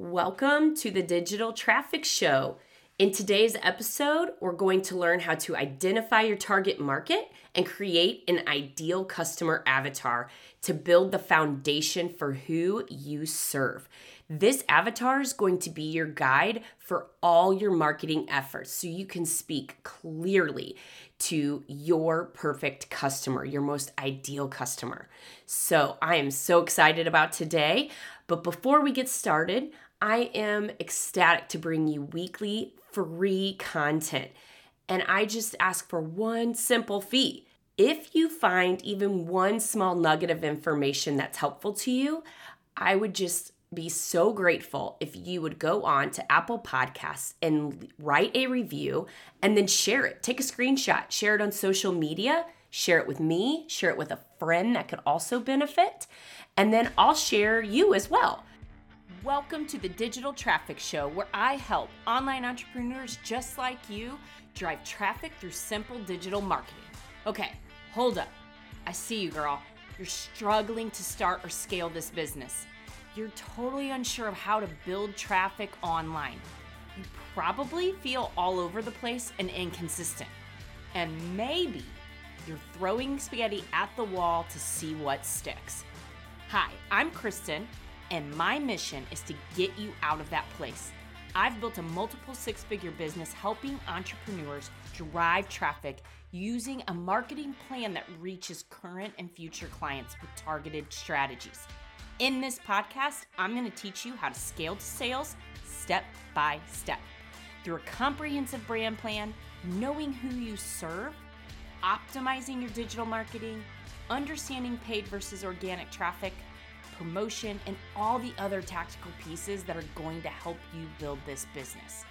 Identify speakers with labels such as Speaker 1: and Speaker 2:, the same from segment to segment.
Speaker 1: Welcome to the Digital Traffic Show. In today's episode, we're going to learn how to identify your target market and create an ideal customer avatar to build the foundation for who you serve. This avatar is going to be your guide for all your marketing efforts so you can speak clearly to your perfect customer, your most ideal customer. So, I am so excited about today. But before we get started, I am ecstatic to bring you weekly free content. And I just ask for one simple fee. If you find even one small nugget of information that's helpful to you, I would just be so grateful if you would go on to Apple Podcasts and write a review and then share it. Take a screenshot, share it on social media, share it with me, share it with a friend that could also benefit, and then I'll share you as well. Welcome to the Digital Traffic Show, where I help online entrepreneurs just like you drive traffic through simple digital marketing. Okay, hold up. I see you, girl. You're struggling to start or scale this business. You're totally unsure of how to build traffic online. You probably feel all over the place and inconsistent. And maybe you're throwing spaghetti at the wall to see what sticks. Hi, I'm Kristen and my mission is to get you out of that place. I've built a multiple six figure business helping entrepreneurs drive traffic using a marketing plan that reaches current and future clients with targeted strategies. In this podcast, I'm going to teach you how to scale to sales step by step through a comprehensive brand plan, knowing who you serve, optimizing your digital marketing, understanding paid versus organic traffic promotion, and all the other tactical pieces that are going to help you build this business.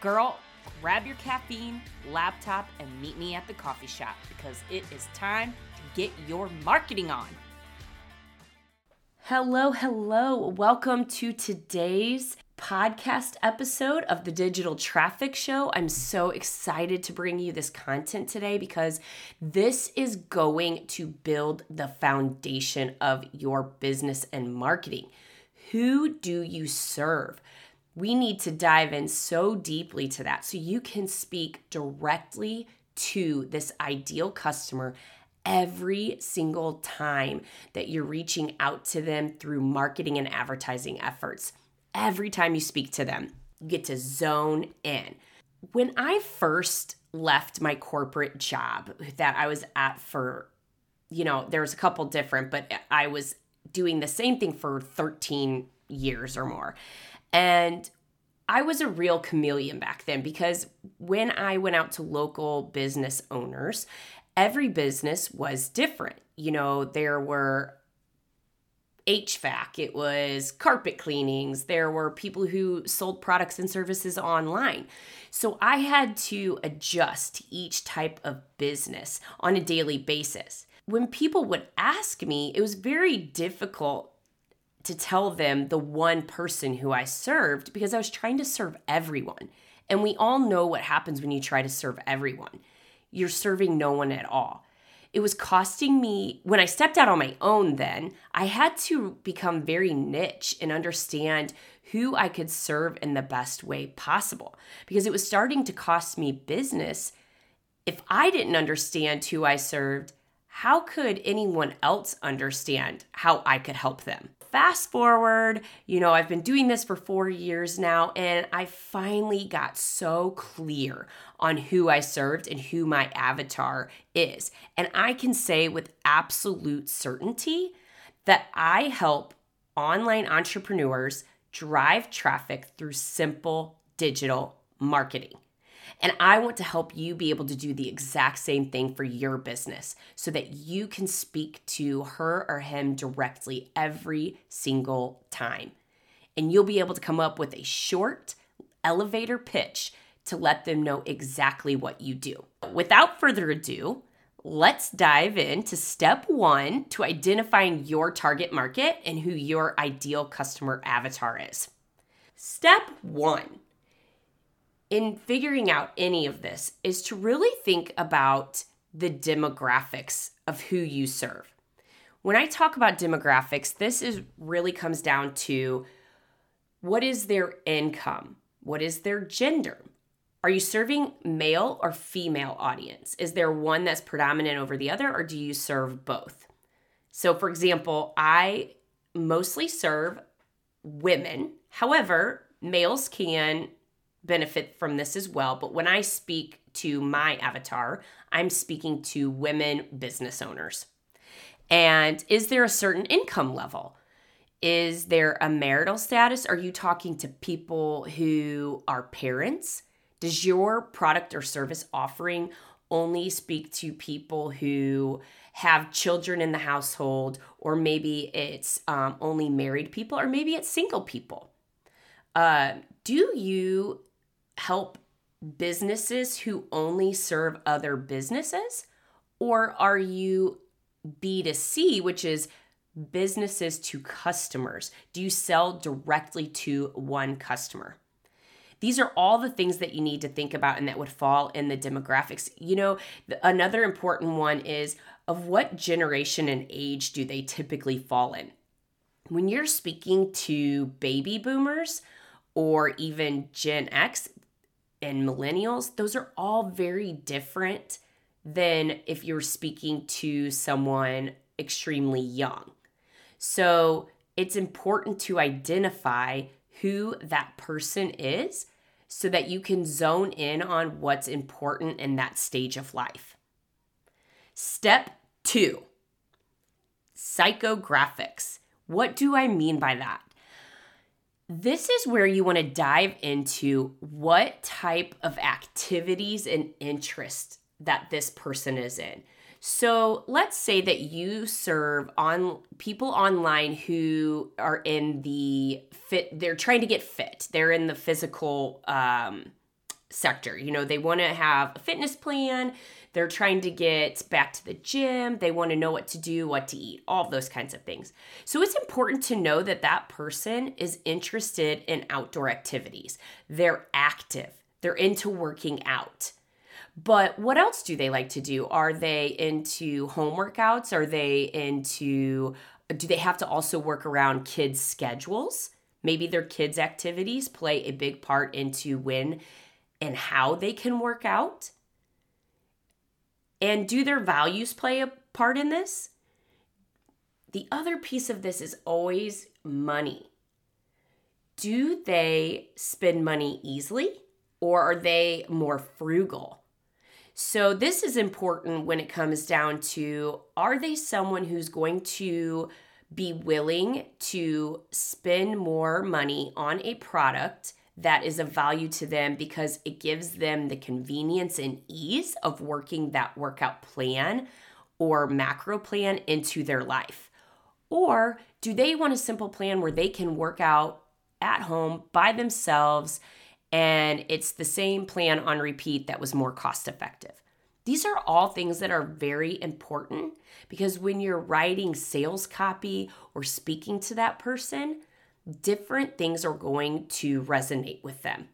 Speaker 1: Girl, grab your caffeine, laptop, and meet me at the coffee shop because it is time to get your marketing on. Hello, hello. Welcome to today's podcast episode of the Digital Traffic Show. I'm so excited to bring you this content today because this is going to build the foundation of your business and marketing. Who do you serve? We need to dive in so deeply to that so you can speak directly to this ideal customer every single time that you're reaching out to them through marketing and advertising efforts every time you speak to them. You get to zone in. When I first left my corporate job that I was at for, you know, there was a couple different, but I was doing the same thing for 13 years or more. And I was a real chameleon back then because when I went out to local business owners, every business was different. You know, there were HVAC, it was carpet cleanings, there were people who sold products and services online. So I had to adjust to each type of business on a daily basis. When people would ask me, it was very difficult to tell them the one person who I served because I was trying to serve everyone. And we all know what happens when you try to serve everyone. You're serving no one at all it was costing me when I stepped out on my own then, I had to become very niche and understand who I could serve in the best way possible because it was starting to cost me business. If I didn't understand who I served, how could anyone else understand how I could help them? Fast forward, you know, I've been doing this for four years now, and I finally got so clear on who I served and who my avatar is. And I can say with absolute certainty that I help online entrepreneurs drive traffic through simple digital marketing. And I want to help you be able to do the exact same thing for your business so that you can speak to her or him directly every single time. And you'll be able to come up with a short elevator pitch to let them know exactly what you do. Without further ado, let's dive into step one to identifying your target market and who your ideal customer avatar is. Step one in figuring out any of this is to really think about the demographics of who you serve. When I talk about demographics, this is really comes down to What is their income? What is their gender? Are you serving male or female audience? Is there one that's predominant over the other, or do you serve both? So, for example, I mostly serve women. However, males can benefit from this as well. But when I speak to my avatar, I'm speaking to women business owners. And is there a certain income level? Is there a marital status? Are you talking to people who are parents? Does your product or service offering only speak to people who have children in the household, or maybe it's um, only married people, or maybe it's single people? Uh, do you help businesses who only serve other businesses? Or are you B2C, which is businesses to customers? Do you sell directly to one customer? These are all the things that you need to think about and that would fall in the demographics. You know, another important one is of what generation and age do they typically fall in? When you're speaking to baby boomers or even Gen X and millennials, those are all very different than if you're speaking to someone extremely young. So it's important to identify who that person is so that you can zone in on what's important in that stage of life. Step two psychographics. What do I mean by that? This is where you want to dive into what type of activities and interests that this person is in. So let's say that you serve on people online who are in the fit, they're trying to get fit. They're in the physical um, sector. You know, they want to have a fitness plan. They're trying to get back to the gym. They want to know what to do, what to eat, all those kinds of things. So it's important to know that that person is interested in outdoor activities. They're active, they're into working out. But what else do they like to do? Are they into home workouts? Are they into, do they have to also work around kids' schedules? Maybe their kids' activities play a big part into when and how they can work out. And do their values play a part in this? The other piece of this is always money. Do they spend money easily or are they more frugal? So, this is important when it comes down to are they someone who's going to be willing to spend more money on a product that is of value to them because it gives them the convenience and ease of working that workout plan or macro plan into their life? Or do they want a simple plan where they can work out at home by themselves and it's the same plan on repeat that was more cost effective. These are all things that are very important because when you're writing sales copy or speaking to that person, different things are going to resonate with them.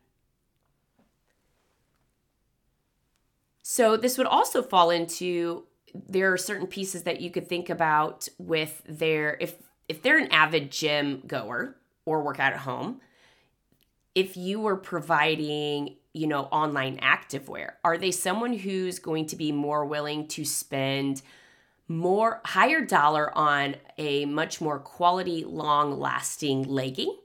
Speaker 1: So, this would also fall into there are certain pieces that you could think about with their if if they're an avid gym goer or work out at home, if you were providing you know online activewear are they someone who's going to be more willing to spend more higher dollar on a much more quality long lasting legging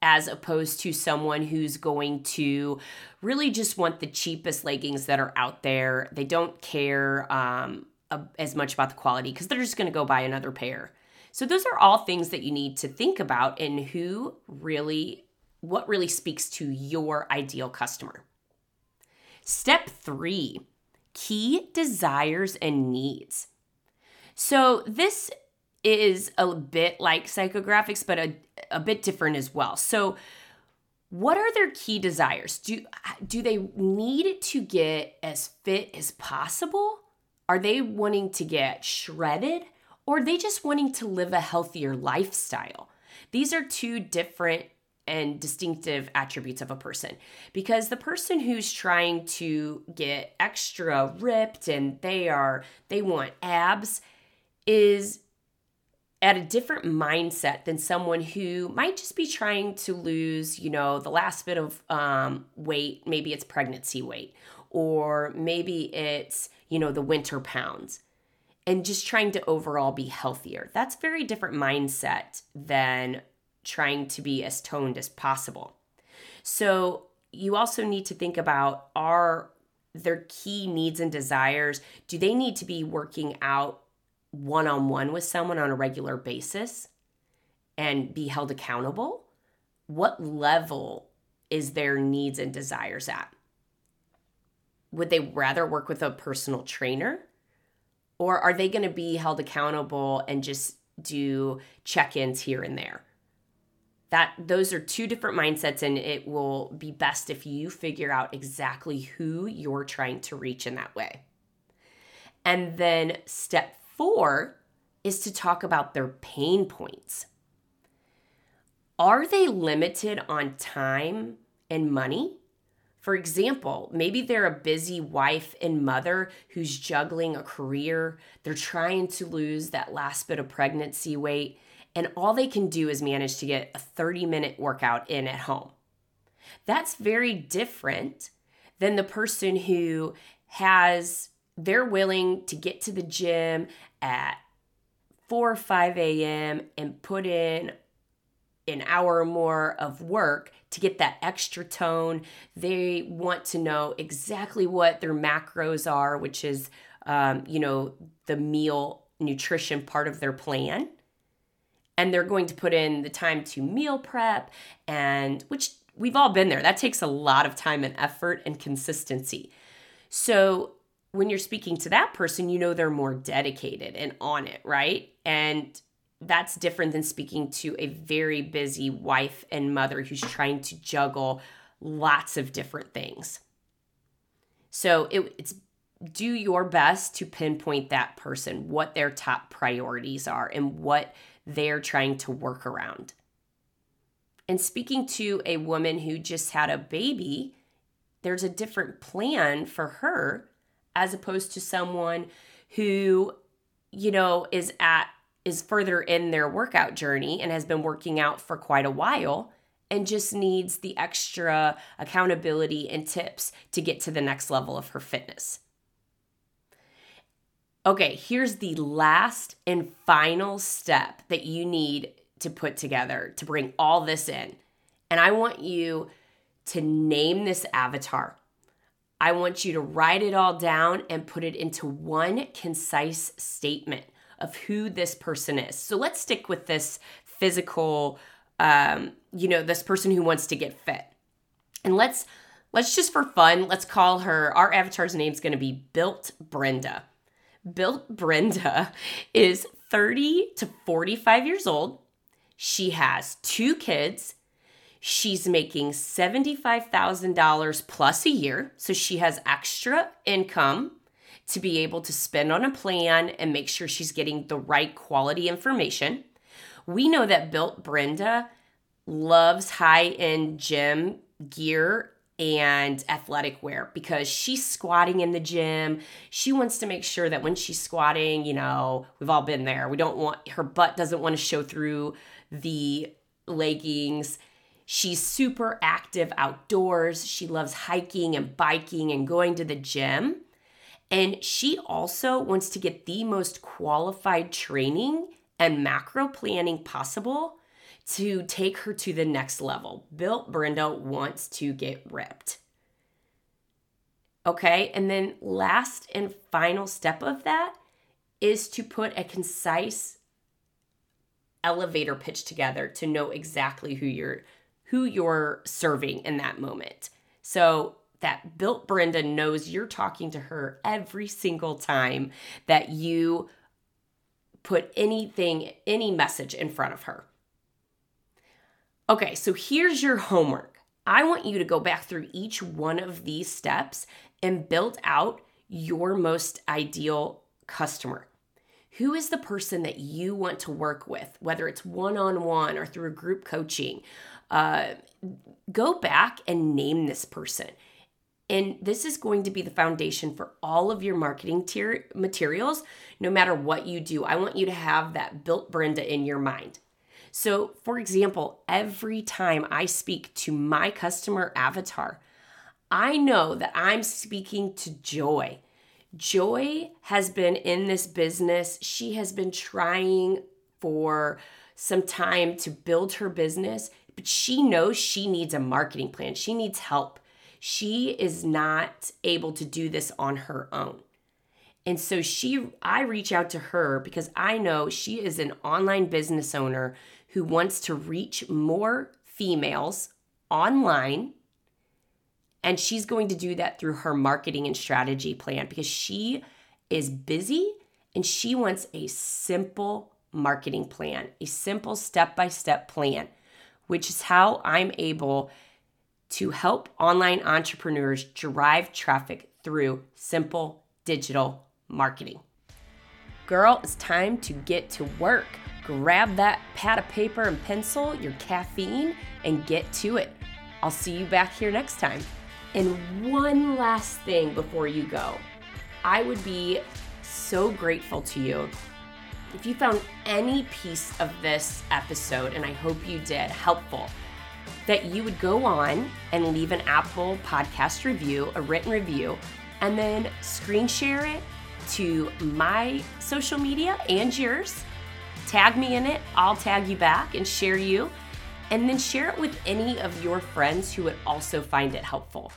Speaker 1: as opposed to someone who's going to really just want the cheapest leggings that are out there they don't care um, as much about the quality because they're just going to go buy another pair so those are all things that you need to think about and who really what really speaks to your ideal customer. Step three key desires and needs. So, this is a bit like psychographics, but a, a bit different as well. So, what are their key desires? Do, do they need to get as fit as possible? Are they wanting to get shredded? Or are they just wanting to live a healthier lifestyle? These are two different and distinctive attributes of a person because the person who's trying to get extra ripped and they are they want abs is at a different mindset than someone who might just be trying to lose, you know, the last bit of um, weight. Maybe it's pregnancy weight, or maybe it's, you know, the winter pounds, and just trying to overall be healthier. That's very different mindset than trying to be as toned as possible. So you also need to think about are their key needs and desires, do they need to be working out one on one with someone on a regular basis and be held accountable? What level is their needs and desires at? Would they rather work with a personal trainer? Or are they going to be held accountable and just do check ins here and there? that those are two different mindsets and it will be best if you figure out exactly who you're trying to reach in that way and then step four is to talk about their pain points are they limited on time and money for example, maybe they're a busy wife and mother who's juggling a career. They're trying to lose that last bit of pregnancy weight and all they can do is manage to get a 30 minute workout in at home. That's very different than the person who has, they're willing to get to the gym at 4 or 5 a.m. and put in an hour or more of work to get that extra tone. They want to know exactly what their macros are, which is, um, you know, the meal nutrition part of their plan and they're going to put in the time to meal prep and which we've all been there. That takes a lot of time and effort and consistency. So when you're speaking to that person, you know they're more dedicated and on it, right? And that's different than speaking to a very busy wife and mother who's trying to juggle lots of different things. So it, it's do your best to pinpoint that person, what their top priorities are, and what they're trying to work around. And speaking to a woman who just had a baby, there's a different plan for her as opposed to someone who, you know, is at is further in their workout journey and has been working out for quite a while and just needs the extra accountability and tips to get to the next level of her fitness. Okay, here's the last and final step that you need to put together to bring all this in. And I want you to name this avatar. I want you to write it all down and put it into one concise statement of who this person is. So let's stick with this physical, um, you know, this person who wants to get fit. And let's let's just for fun, let's call her our avatar's name is going to be Built Brenda. Built Brenda is 30 to 45 years old. She has two kids. She's making $75,000 plus a year. So she has extra income to be able to spend on a plan and make sure she's getting the right quality information. We know that Built Brenda loves high end gym gear and athletic wear because she's squatting in the gym. She wants to make sure that when she's squatting, you know, we've all been there. We don't want her butt doesn't want to show through the leggings. She's super active outdoors. She loves hiking and biking and going to the gym. And she also wants to get the most qualified training and macro planning possible to take her to the next level. Built Brenda wants to get ripped. Okay, and then last and final step of that is to put a concise elevator pitch together to know exactly who you're who you're serving in that moment. So that built Brenda knows you're talking to her every single time that you put anything any message in front of her. Okay, so here's your homework. I want you to go back through each one of these steps and build out your most ideal customer. Who is the person that you want to work with, whether it's one on one or through group coaching? Uh, go back and name this person. And this is going to be the foundation for all of your marketing tier- materials, no matter what you do. I want you to have that built Brenda in your mind. So, for example, every time I speak to my customer avatar, I know that I'm speaking to Joy. Joy has been in this business. She has been trying for some time to build her business, but she knows she needs a marketing plan. She needs help. She is not able to do this on her own. And so she I reach out to her because I know she is an online business owner who wants to reach more females online and she's going to do that through her marketing and strategy plan because she is busy and she wants a simple marketing plan, a simple step by step plan, which is how I'm able to help online entrepreneurs drive traffic through simple digital marketing. Girl, it's time to get to work. Grab that pad of paper and pencil, your caffeine, and get to it. I'll see you back here next time. And one last thing before you go I would be so grateful to you if you found any piece of this episode, and I hope you did, helpful, that you would go on and leave an Apple podcast review, a written review, and then screen share it to my social media and yours. Tag me in it, I'll tag you back and share you and then share it with any of your friends who would also find it helpful.